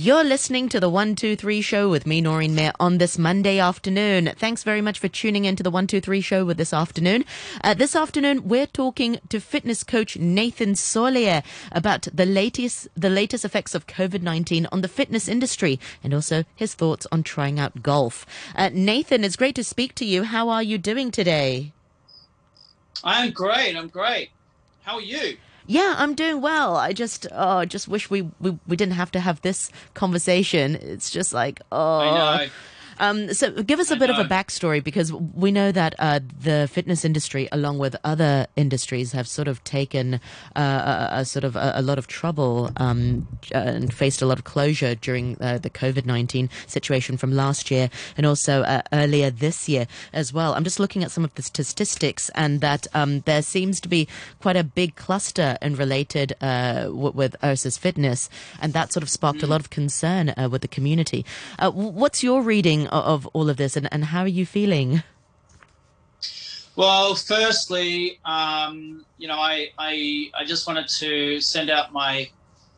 You're listening to the 123 show with me, Noreen Mayer, on this Monday afternoon. Thanks very much for tuning in to the 123 show with this afternoon. Uh, this afternoon, we're talking to fitness coach Nathan Solier about the latest, the latest effects of COVID-19 on the fitness industry and also his thoughts on trying out golf. Uh, Nathan, it's great to speak to you. How are you doing today? I'm great. I'm great. How are you? Yeah, I'm doing well. I just, oh, just wish we, we, we didn't have to have this conversation. It's just like, oh. Um, so give us a bit of a backstory because we know that uh, the fitness industry, along with other industries, have sort of taken uh, a, a sort of a, a lot of trouble um, uh, and faced a lot of closure during uh, the COVID nineteen situation from last year and also uh, earlier this year as well. I'm just looking at some of the statistics, and that um, there seems to be quite a big cluster in related uh, w- with Ursus Fitness, and that sort of sparked a lot of concern uh, with the community. Uh, what's your reading of, all of this, and, and how are you feeling? Well, firstly, um, you know, I, I I just wanted to send out my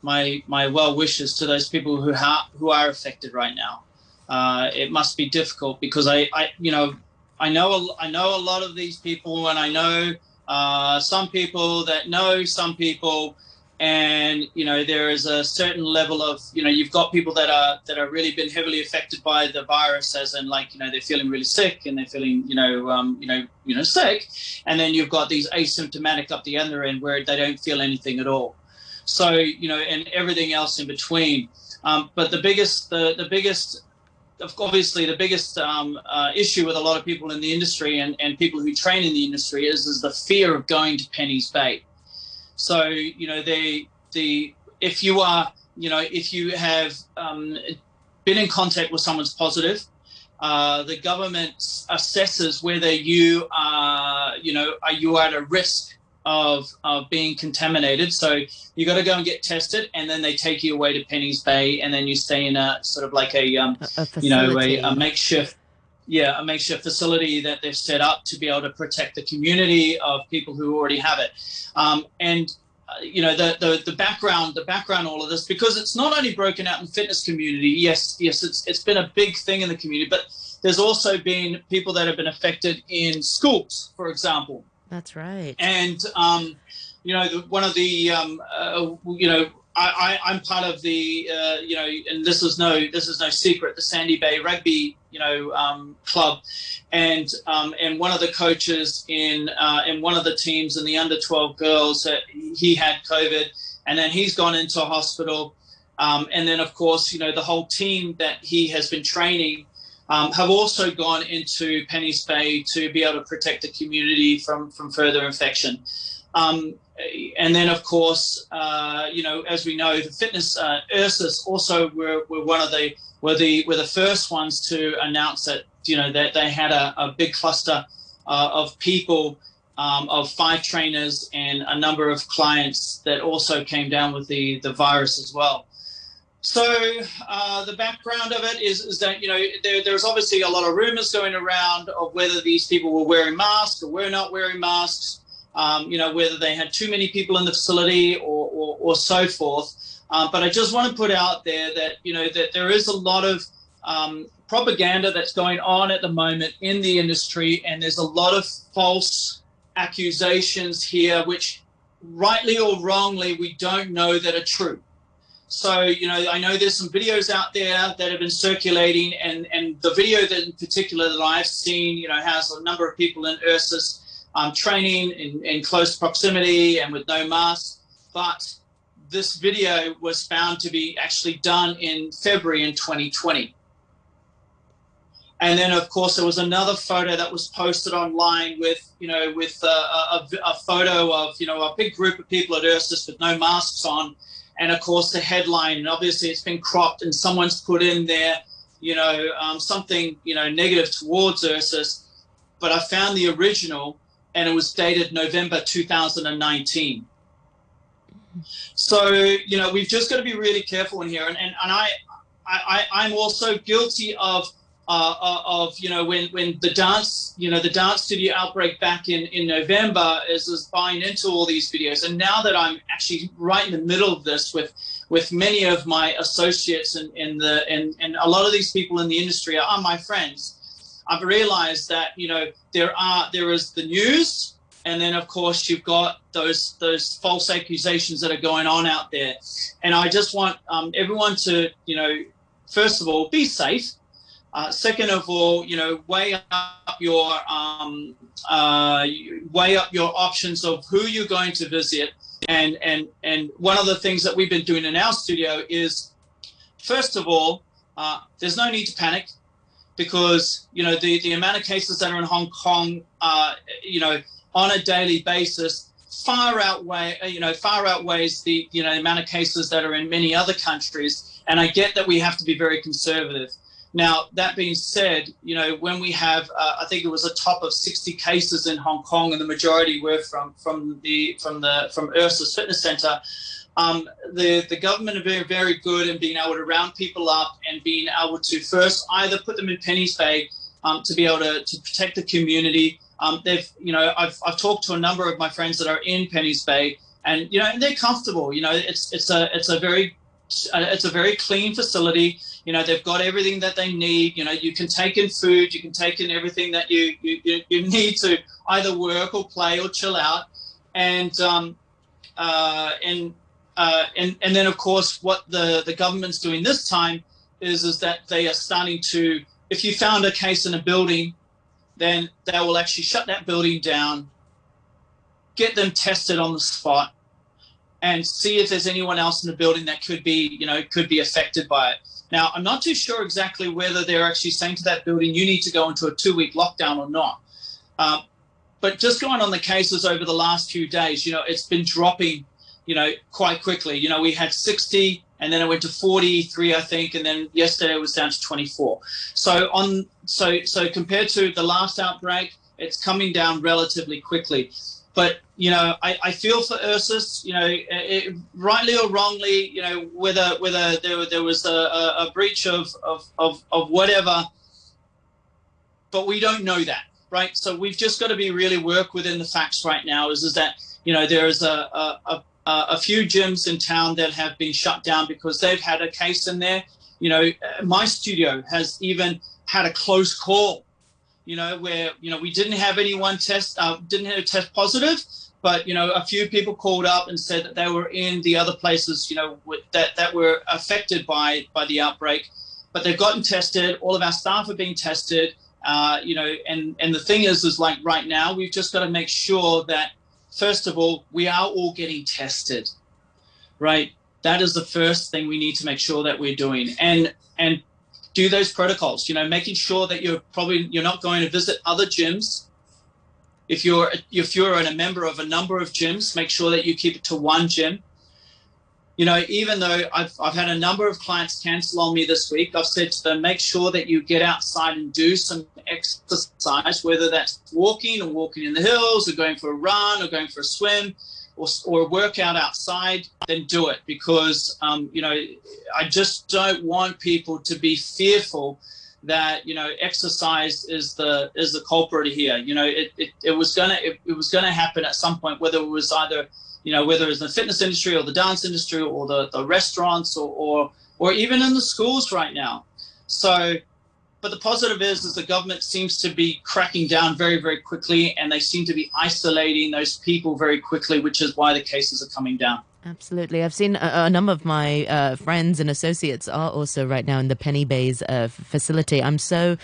my my well wishes to those people who ha- who are affected right now. Uh, it must be difficult because I, I you know I know a, I know a lot of these people and I know uh, some people that know some people and you know there is a certain level of you know you've got people that are that are really been heavily affected by the virus as in like you know they're feeling really sick and they're feeling you know um, you know you know sick. And then you've got these asymptomatic up the other end where they don't feel anything at all. So you know and everything else in between. Um, but the biggest the, the biggest obviously the biggest um, uh, issue with a lot of people in the industry and, and people who train in the industry is is the fear of going to Penny's Bay. So you know they the if you are you know if you have um, been in contact with someone's positive, uh, the government assesses whether you are you know are you at a risk of of being contaminated. So you got to go and get tested, and then they take you away to Penny's Bay, and then you stay in a sort of like a um, a you know, a, a makeshift, yeah, a makeshift facility that they've set up to be able to protect the community of people who already have it. Um, and uh, you know, the, the the background, the background, all of this, because it's not only broken out in the fitness community. Yes, yes, it's it's been a big thing in the community, but there's also been people that have been affected in schools, for example That's right. and um, you know the, one of the um, uh, you know I, I'm part of the uh, you know and this is no this is no secret the Sandy Bay Rugby you know um, club and um, and one of the coaches in uh, in one of the teams in the under 12 girls uh, he had COVID and then he's gone into hospital um, and then of course you know the whole team that he has been training um, have also gone into Penny's Bay to be able to protect the community from from further infection. Um, and then, of course, uh, you know, as we know, the fitness uh, Ursus also were, were one of the were the were the first ones to announce that you know that they had a, a big cluster uh, of people. Um, of five trainers and a number of clients that also came down with the, the virus as well. So uh, the background of it is, is that you know there, there's obviously a lot of rumors going around of whether these people were wearing masks or were not wearing masks. Um, you know whether they had too many people in the facility or, or, or so forth. Um, but I just want to put out there that you know that there is a lot of um, propaganda that's going on at the moment in the industry, and there's a lot of false accusations here, which rightly or wrongly we don't know that are true. So, you know, I know there's some videos out there that have been circulating, and, and the video that in particular that I've seen, you know, has a number of people in Ursus um, training in, in close proximity and with no mask. But this video was found to be actually done in February in 2020. And then, of course, there was another photo that was posted online with, you know, with a, a, a photo of, you know, a big group of people at Ursus with no masks on and of course the headline and obviously it's been cropped and someone's put in there you know um, something you know negative towards ursus but i found the original and it was dated november 2019 so you know we've just got to be really careful in here and, and, and I, I i'm also guilty of uh, uh, of you know when when the dance you know the dance studio outbreak back in in November is is buying into all these videos, and now that I'm actually right in the middle of this with with many of my associates and in, in the and and a lot of these people in the industry are my friends. I've realized that you know there are there is the news, and then of course you've got those those false accusations that are going on out there, and I just want um, everyone to you know first of all be safe. Uh, second of all, you know, weigh up your um, uh, weigh up your options of who you're going to visit, and and and one of the things that we've been doing in our studio is, first of all, uh, there's no need to panic, because you know the the amount of cases that are in Hong Kong, uh, you know, on a daily basis, far outweigh you know far outweighs the you know amount of cases that are in many other countries, and I get that we have to be very conservative. Now, that being said, you know, when we have, uh, I think it was a top of 60 cases in Hong Kong, and the majority were from from the from the from Ursus Fitness Center. Um, the the government are very very good in being able to round people up and being able to first either put them in Penny's Bay um, to be able to, to protect the community. Um, they've you know I've, I've talked to a number of my friends that are in Penny's Bay, and you know and they're comfortable. You know it's it's a it's a very it's a very clean facility you know they've got everything that they need you know you can take in food you can take in everything that you you, you need to either work or play or chill out and um, uh, and uh, and and then of course what the the government's doing this time is is that they are starting to if you found a case in a building then they will actually shut that building down get them tested on the spot and see if there's anyone else in the building that could be you know could be affected by it now, I'm not too sure exactly whether they're actually saying to that building, you need to go into a two week lockdown or not. Um, but just going on the cases over the last few days, you know, it's been dropping, you know, quite quickly. You know, we had 60 and then it went to 43, I think, and then yesterday it was down to 24. So on, so so compared to the last outbreak, it's coming down relatively quickly. But you know, I, I feel for Ursus. You know, it, rightly or wrongly, you know, whether whether there there was a, a breach of, of of of whatever, but we don't know that, right? So we've just got to be really work within the facts right now. Is is that you know there is a a, a a few gyms in town that have been shut down because they've had a case in there. You know, my studio has even had a close call you know, where you know we didn't have anyone test, uh, didn't have a test positive, but you know, a few people called up and said that they were in the other places, you know, that that were affected by by the outbreak, but they've gotten tested. All of our staff are being tested. Uh, you know, and and the thing is, is like right now, we've just got to make sure that first of all, we are all getting tested, right? That is the first thing we need to make sure that we're doing, and and do those protocols. You know, making sure that you're probably you're not going to visit other gyms. If you're if you're in a member of a number of gyms, make sure that you keep it to one gym. You know, even though I've, I've had a number of clients cancel on me this week, I've said to them, make sure that you get outside and do some exercise, whether that's walking or walking in the hills or going for a run or going for a swim or, or work out outside, then do it because, um, you know, I just don't want people to be fearful that you know exercise is the is the culprit here you know it, it, it was gonna it, it was gonna happen at some point whether it was either you know whether it's the fitness industry or the dance industry or the, the restaurants or, or or even in the schools right now so but the positive is, is the government seems to be cracking down very, very quickly, and they seem to be isolating those people very quickly, which is why the cases are coming down. Absolutely. I've seen a, a number of my uh, friends and associates are also right now in the Penny Bays uh, facility. I'm so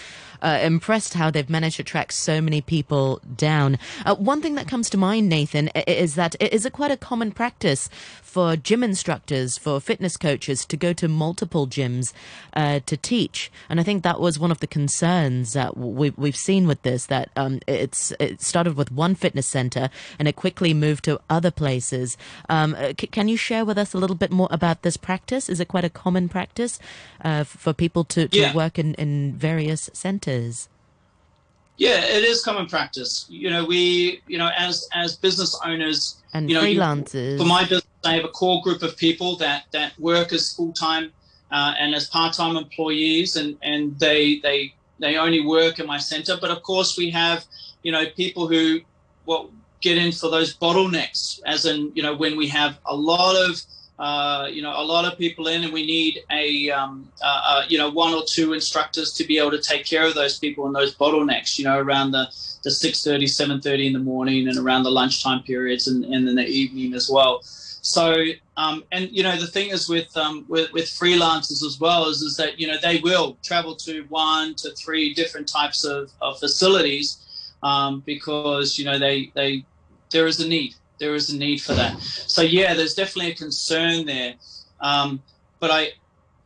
uh, impressed how they've managed to track so many people down. Uh, one thing that comes to mind, Nathan, is that is it quite a common practice for gym instructors, for fitness coaches to go to multiple gyms uh, to teach? And I think that was one of the concerns that we, we've seen with this, that um, it's it started with one fitness center and it quickly moved to other places. Um, uh, c- can you share with us a little bit more about this practice? Is it quite a common practice uh, for people to, to yeah. work in, in various centers? Yeah, it is common practice. You know, we, you know, as as business owners and you know, freelancers. You, for my business, I have a core group of people that that work as full time uh, and as part time employees, and and they they they only work in my center. But of course, we have you know people who well get in for those bottlenecks, as in you know when we have a lot of uh, you know, a lot of people in, and we need a, um, uh, uh, you know, one or two instructors to be able to take care of those people and those bottlenecks, you know, around the, the 6.30, 7.30 in the morning and around the lunchtime periods and, and in the evening as well. So, um, and, you know, the thing is with, um, with, with freelancers as well is, is that, you know, they will travel to one to three different types of, of facilities um, because, you know, they, they, there is a need there is a need for that. So yeah, there's definitely a concern there. Um, but I,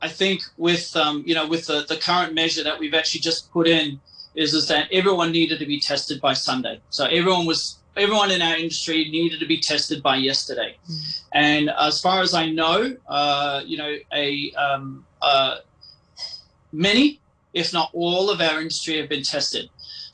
I think with um, you know with the, the current measure that we've actually just put in is is that everyone needed to be tested by Sunday. So everyone was everyone in our industry needed to be tested by yesterday. Mm. And as far as I know, uh, you know a um, uh, many, if not all, of our industry have been tested.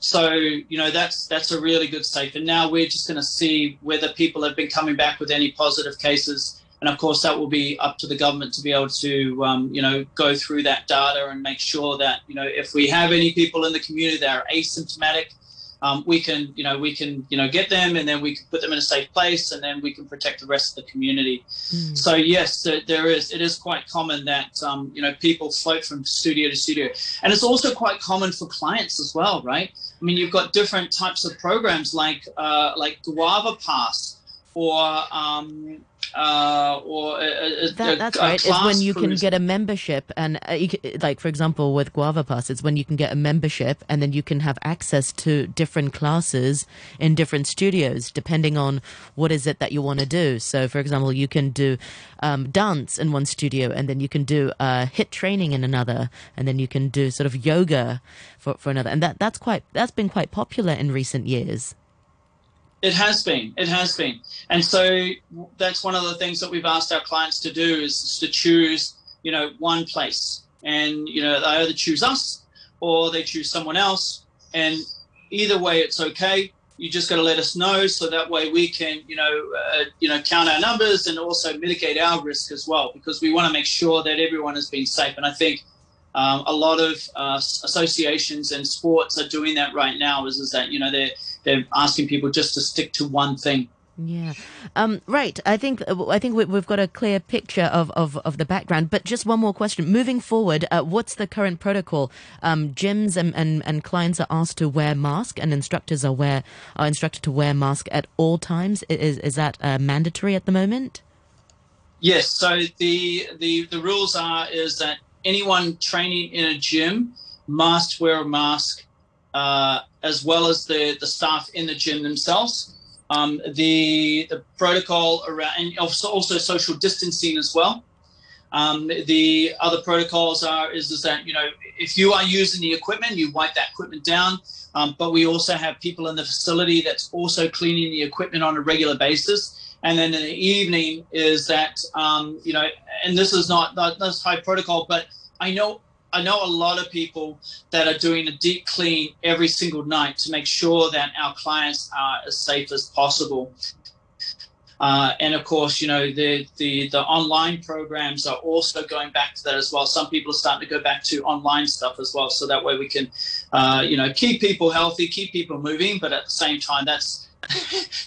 So you know that's that's a really good safe. And now we're just going to see whether people have been coming back with any positive cases. And of course, that will be up to the government to be able to, um, you know, go through that data and make sure that, you know, if we have any people in the community that are asymptomatic, um, we can, you know, we can, you know, get them and then we can put them in a safe place and then we can protect the rest of the community. Mm. So yes, there is. It is quite common that um, you know people float from studio to studio, and it's also quite common for clients as well, right? I mean, you've got different types of programs like uh, like Guava Pass or um, uh, or a, a, that, that's right. Is when you can get a membership, and uh, can, like for example with Guava Pass, it's when you can get a membership, and then you can have access to different classes in different studios, depending on what is it that you want to do. So, for example, you can do um, dance in one studio, and then you can do uh, HIIT training in another, and then you can do sort of yoga for, for another, and that that's quite that's been quite popular in recent years. It has been. It has been. And so that's one of the things that we've asked our clients to do is to choose, you know, one place. And, you know, they either choose us or they choose someone else. And either way, it's okay. You just got to let us know so that way we can, you know, uh, you know, count our numbers and also mitigate our risk as well, because we want to make sure that everyone has been safe. And I think um, a lot of uh, associations and sports are doing that right now. Is is that you know they're they're asking people just to stick to one thing. Yeah, um, right. I think I think we've got a clear picture of, of, of the background. But just one more question. Moving forward, uh, what's the current protocol? Um, gyms and, and, and clients are asked to wear masks, and instructors are wear are instructed to wear masks at all times. Is is that uh, mandatory at the moment? Yes. So the the the rules are is that anyone training in a gym must wear a mask uh, as well as the, the staff in the gym themselves. Um, the, the protocol around, and also, also social distancing as well. Um, the other protocols are is, is that you know if you are using the equipment, you wipe that equipment down. Um, but we also have people in the facility that's also cleaning the equipment on a regular basis. And then in the evening is that um, you know, and this is not not this high protocol, but I know I know a lot of people that are doing a deep clean every single night to make sure that our clients are as safe as possible. Uh, and of course, you know the, the the online programs are also going back to that as well. Some people are starting to go back to online stuff as well, so that way we can, uh, you know, keep people healthy, keep people moving, but at the same time, that's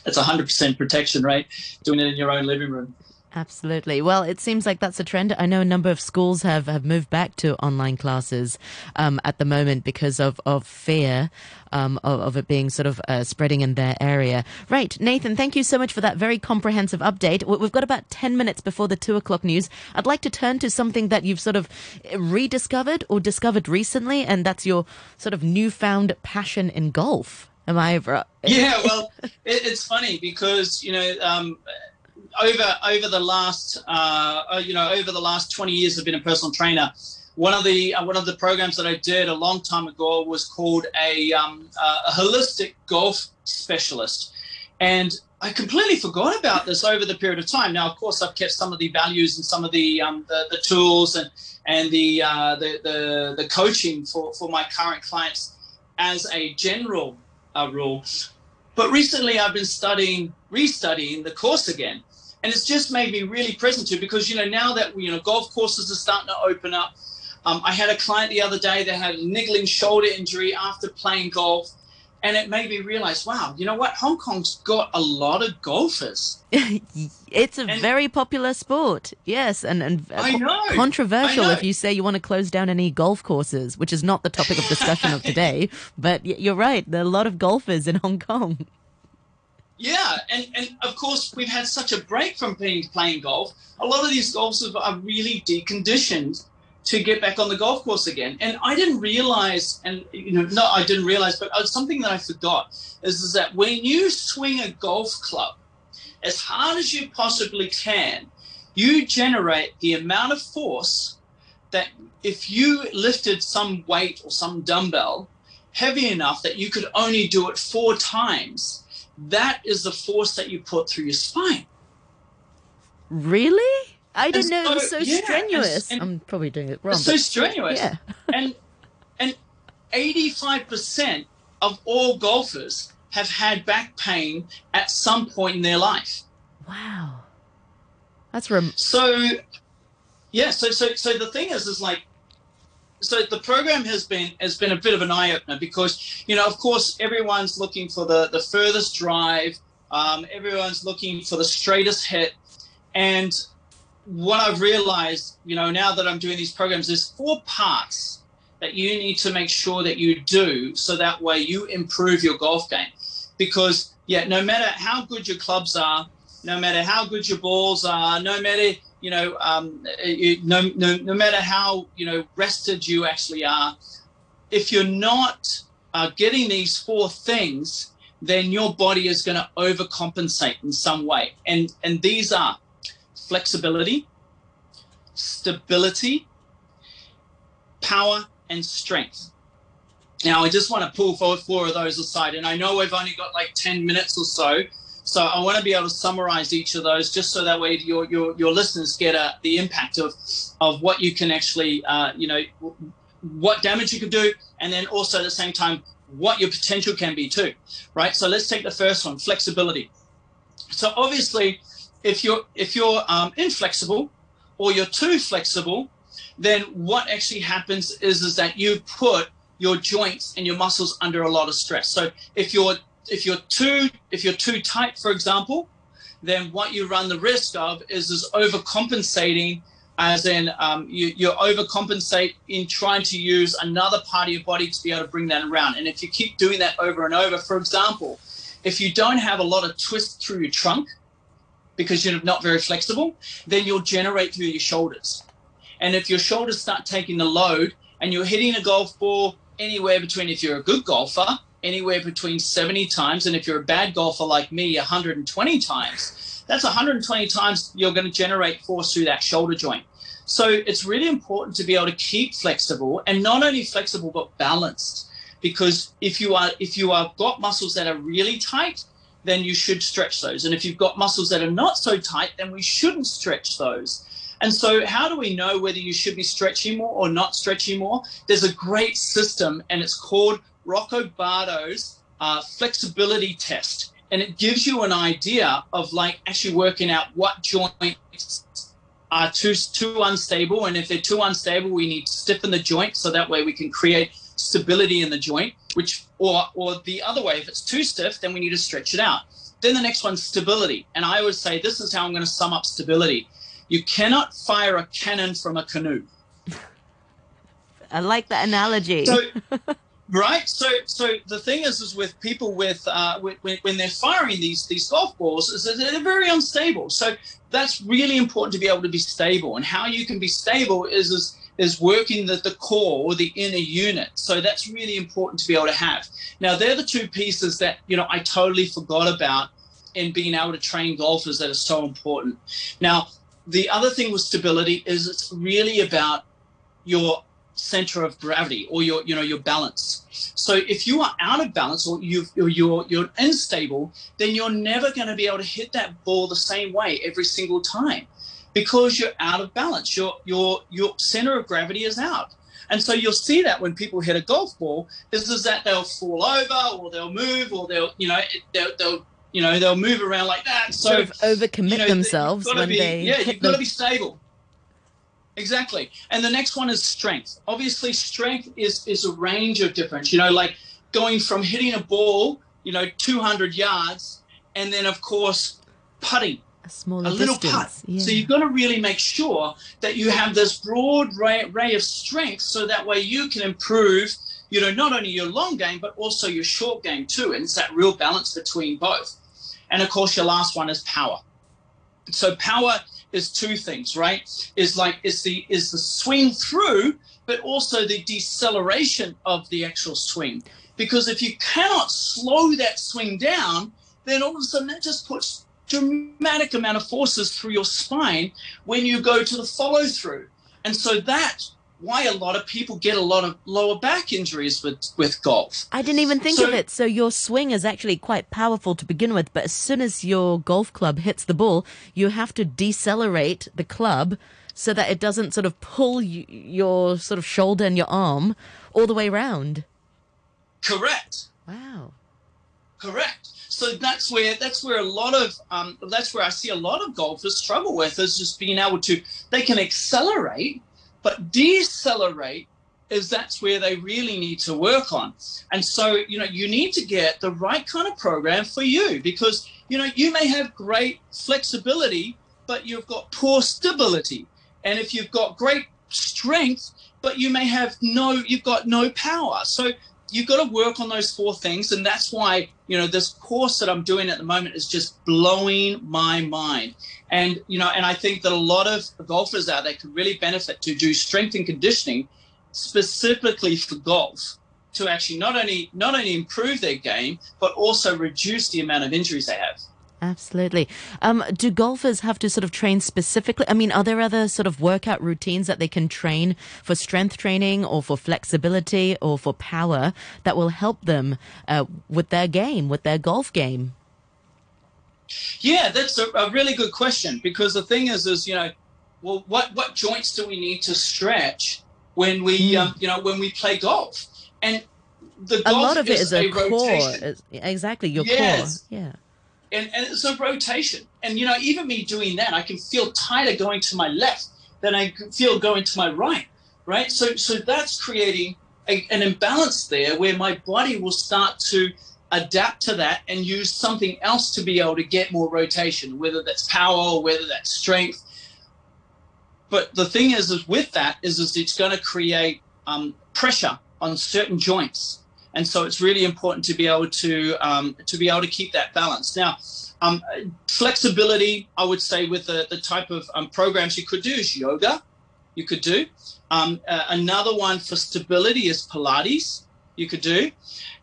that's 100% protection, right? Doing it in your own living room. Absolutely. Well, it seems like that's a trend. I know a number of schools have, have moved back to online classes um, at the moment because of, of fear um, of, of, it being sort of uh, spreading in their area. Right. Nathan, thank you so much for that very comprehensive update. We've got about 10 minutes before the two o'clock news. I'd like to turn to something that you've sort of rediscovered or discovered recently, and that's your sort of newfound passion in golf. Am I right? Yeah, well, it, it's funny because, you know, um, over over the last uh, uh, you know over the last 20 years I've been a personal trainer. One of the uh, one of the programs that I did a long time ago was called a, um, uh, a holistic golf specialist, and I completely forgot about this over the period of time. Now, of course, I've kept some of the values and some of the um, the, the, tools and and the, uh, the, the the coaching for for my current clients as a general uh, rule. But recently, I've been studying, restudying the course again, and it's just made me really present to because you know now that you know golf courses are starting to open up Um, I had a client the other day that had a niggling shoulder injury after playing golf. And it made me realize, wow, you know what? Hong Kong's got a lot of golfers. it's a and, very popular sport, yes, and and I know, controversial if you say you want to close down any golf courses, which is not the topic of discussion of today. But you're right, there are a lot of golfers in Hong Kong. Yeah, and, and of course we've had such a break from being playing golf. A lot of these golfers are really deconditioned to get back on the golf course again. And I didn't realize, and you know, no, I didn't realize, but uh, something that I forgot is, is that when you swing a golf club as hard as you possibly can, you generate the amount of force that if you lifted some weight or some dumbbell heavy enough that you could only do it four times that is the force that you put through your spine. Really? I didn't know it was so yeah, strenuous. And, and I'm probably doing it wrong. It's so strenuous. Yeah. and and 85% of all golfers have had back pain at some point in their life. Wow. That's rem- so yeah, so so so the thing is is like so the program has been has been a bit of an eye opener because you know of course everyone's looking for the the furthest drive, um, everyone's looking for the straightest hit, and what I've realized you know now that I'm doing these programs, there's four parts that you need to make sure that you do so that way you improve your golf game, because yeah, no matter how good your clubs are, no matter how good your balls are, no matter you know, um, no, no, no matter how, you know, rested you actually are, if you're not uh, getting these four things, then your body is going to overcompensate in some way. And, and these are flexibility, stability, power, and strength. Now, I just want to pull four of those aside. And I know we've only got like 10 minutes or so. So I want to be able to summarize each of those just so that way your your, your listeners get a, the impact of of what you can actually uh, you know what damage you could do, and then also at the same time what your potential can be too, right? So let's take the first one, flexibility. So obviously, if you're if you're um, inflexible or you're too flexible, then what actually happens is is that you put your joints and your muscles under a lot of stress. So if you're if you're too if you're too tight, for example, then what you run the risk of is is overcompensating, as in um, you you overcompensate in trying to use another part of your body to be able to bring that around. And if you keep doing that over and over, for example, if you don't have a lot of twist through your trunk because you're not very flexible, then you'll generate through your shoulders. And if your shoulders start taking the load and you're hitting a golf ball anywhere between, if you're a good golfer, anywhere between 70 times. And if you're a bad golfer like me, 120 times. That's 120 times you're going to generate force through that shoulder joint. So it's really important to be able to keep flexible and not only flexible, but balanced. Because if you are if you are got muscles that are really tight, then you should stretch those. And if you've got muscles that are not so tight, then we shouldn't stretch those. And so, how do we know whether you should be stretching more or not stretching more? There's a great system, and it's called Rocco Bardo's uh, flexibility test, and it gives you an idea of like actually working out what joints are too too unstable, and if they're too unstable, we need to stiffen the joint so that way we can create stability in the joint. Which or or the other way, if it's too stiff, then we need to stretch it out. Then the next one's stability, and I always say this is how I'm going to sum up stability. You cannot fire a cannon from a canoe. I like the analogy. So, Right. So, so the thing is, is with people with, uh, when, when they're firing these these golf balls, is that they're very unstable. So that's really important to be able to be stable. And how you can be stable is is, is working the, the core or the inner unit. So that's really important to be able to have. Now, they're the two pieces that you know I totally forgot about in being able to train golfers that are so important. Now, the other thing with stability is it's really about your center of gravity or your you know your balance. So if you are out of balance or you are you're you're unstable then you're never going to be able to hit that ball the same way every single time. Because you're out of balance your your your center of gravity is out. And so you'll see that when people hit a golf ball is, is that they'll fall over or they'll move or they'll you know they'll, they'll you know they'll move around like that. So sort of overcommit you know, themselves when be, they yeah you've got to be stable Exactly. And the next one is strength. Obviously, strength is is a range of difference. You know, like going from hitting a ball, you know, 200 yards, and then of course putting a smaller a little distance. putt. Yeah. So you've got to really make sure that you have this broad ray, ray of strength, so that way you can improve. You know, not only your long game but also your short game too, and it's that real balance between both. And of course, your last one is power. So power is two things, right? Is like is the is the swing through, but also the deceleration of the actual swing. Because if you cannot slow that swing down, then all of a sudden that just puts dramatic amount of forces through your spine when you go to the follow through. And so that why a lot of people get a lot of lower back injuries with, with golf. I didn't even think so, of it. So your swing is actually quite powerful to begin with, but as soon as your golf club hits the ball, you have to decelerate the club so that it doesn't sort of pull you, your sort of shoulder and your arm all the way around. Correct. Wow. Correct. So that's where that's where a lot of um, that's where I see a lot of golfers struggle with is just being able to they can accelerate but decelerate is that's where they really need to work on. And so, you know, you need to get the right kind of program for you because, you know, you may have great flexibility, but you've got poor stability. And if you've got great strength, but you may have no, you've got no power. So you've got to work on those four things. And that's why, you know, this course that I'm doing at the moment is just blowing my mind. And, you know, and I think that a lot of golfers out there could really benefit to do strength and conditioning specifically for golf to actually not only not only improve their game, but also reduce the amount of injuries they have. Absolutely. Um, do golfers have to sort of train specifically? I mean, are there other sort of workout routines that they can train for strength training or for flexibility or for power that will help them uh, with their game, with their golf game? Yeah, that's a, a, really good question because the thing is, is you know, well, what what joints do we need to stretch when we, mm. um, you know, when we play golf? And the a lot of it is a, a core. Exactly, your yes. core. Yeah and, and it's a rotation. And you know, even me doing that, I can feel tighter going to my left than I feel going to my right. Right. So so that's creating a, an imbalance there where my body will start to adapt to that and use something else to be able to get more rotation, whether that's power whether that's strength. But the thing is, is with that is, is it's going to create um, pressure on certain joints and so it's really important to be able to um, to be able to keep that balance. Now, um, flexibility, I would say, with the, the type of um, programs you could do is yoga. You could do um, uh, another one for stability is Pilates. You could do,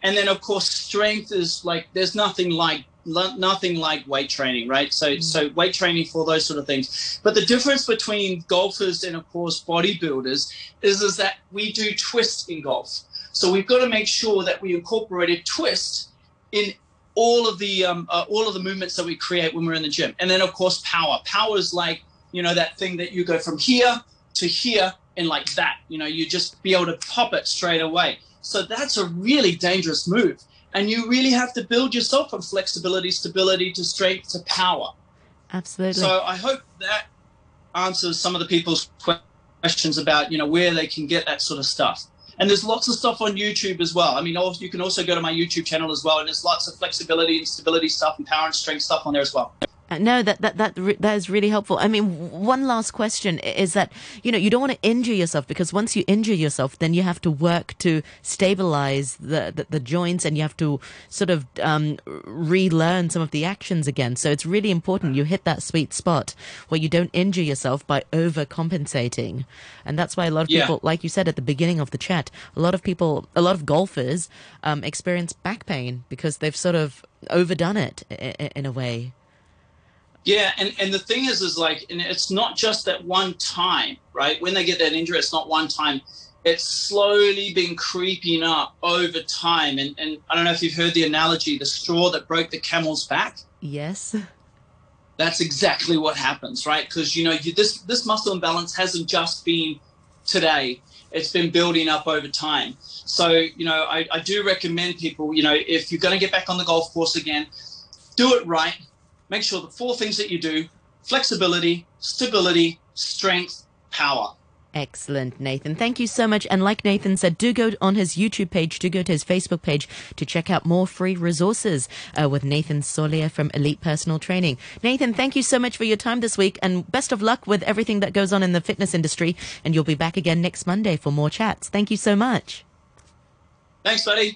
and then of course strength is like there's nothing like nothing like weight training, right? So, mm-hmm. so weight training for those sort of things. But the difference between golfers and, of course, bodybuilders is, is that we do twist in golf. So we've got to make sure that we incorporate a twist in all of the um, uh, all of the movements that we create when we're in the gym. And then of course power. Power is like you know that thing that you go from here to here and like that. You know, you just be able to pop it straight away. So that's a really dangerous move. And you really have to build yourself from flexibility, stability to strength to power. Absolutely. So I hope that answers some of the people's questions about you know where they can get that sort of stuff. And there's lots of stuff on YouTube as well. I mean, you can also go to my YouTube channel as well, and there's lots of flexibility and stability stuff and power and strength stuff on there as well. No, that that that that is really helpful. I mean, one last question is that you know you don't want to injure yourself because once you injure yourself, then you have to work to stabilize the the, the joints and you have to sort of um, relearn some of the actions again. So it's really important you hit that sweet spot where you don't injure yourself by overcompensating, and that's why a lot of yeah. people, like you said at the beginning of the chat, a lot of people, a lot of golfers um, experience back pain because they've sort of overdone it in, in a way. Yeah, and, and the thing is, is like, and it's not just that one time, right? When they get that injury, it's not one time. It's slowly been creeping up over time. And, and I don't know if you've heard the analogy, the straw that broke the camel's back. Yes. That's exactly what happens, right? Because, you know, you, this, this muscle imbalance hasn't just been today. It's been building up over time. So, you know, I, I do recommend people, you know, if you're going to get back on the golf course again, do it right make sure the four things that you do flexibility, stability, strength, power. Excellent, Nathan. Thank you so much. And like Nathan said, do go on his YouTube page, do go to his Facebook page to check out more free resources uh, with Nathan Solia from Elite Personal Training. Nathan, thank you so much for your time this week and best of luck with everything that goes on in the fitness industry. And you'll be back again next Monday for more chats. Thank you so much. Thanks, buddy.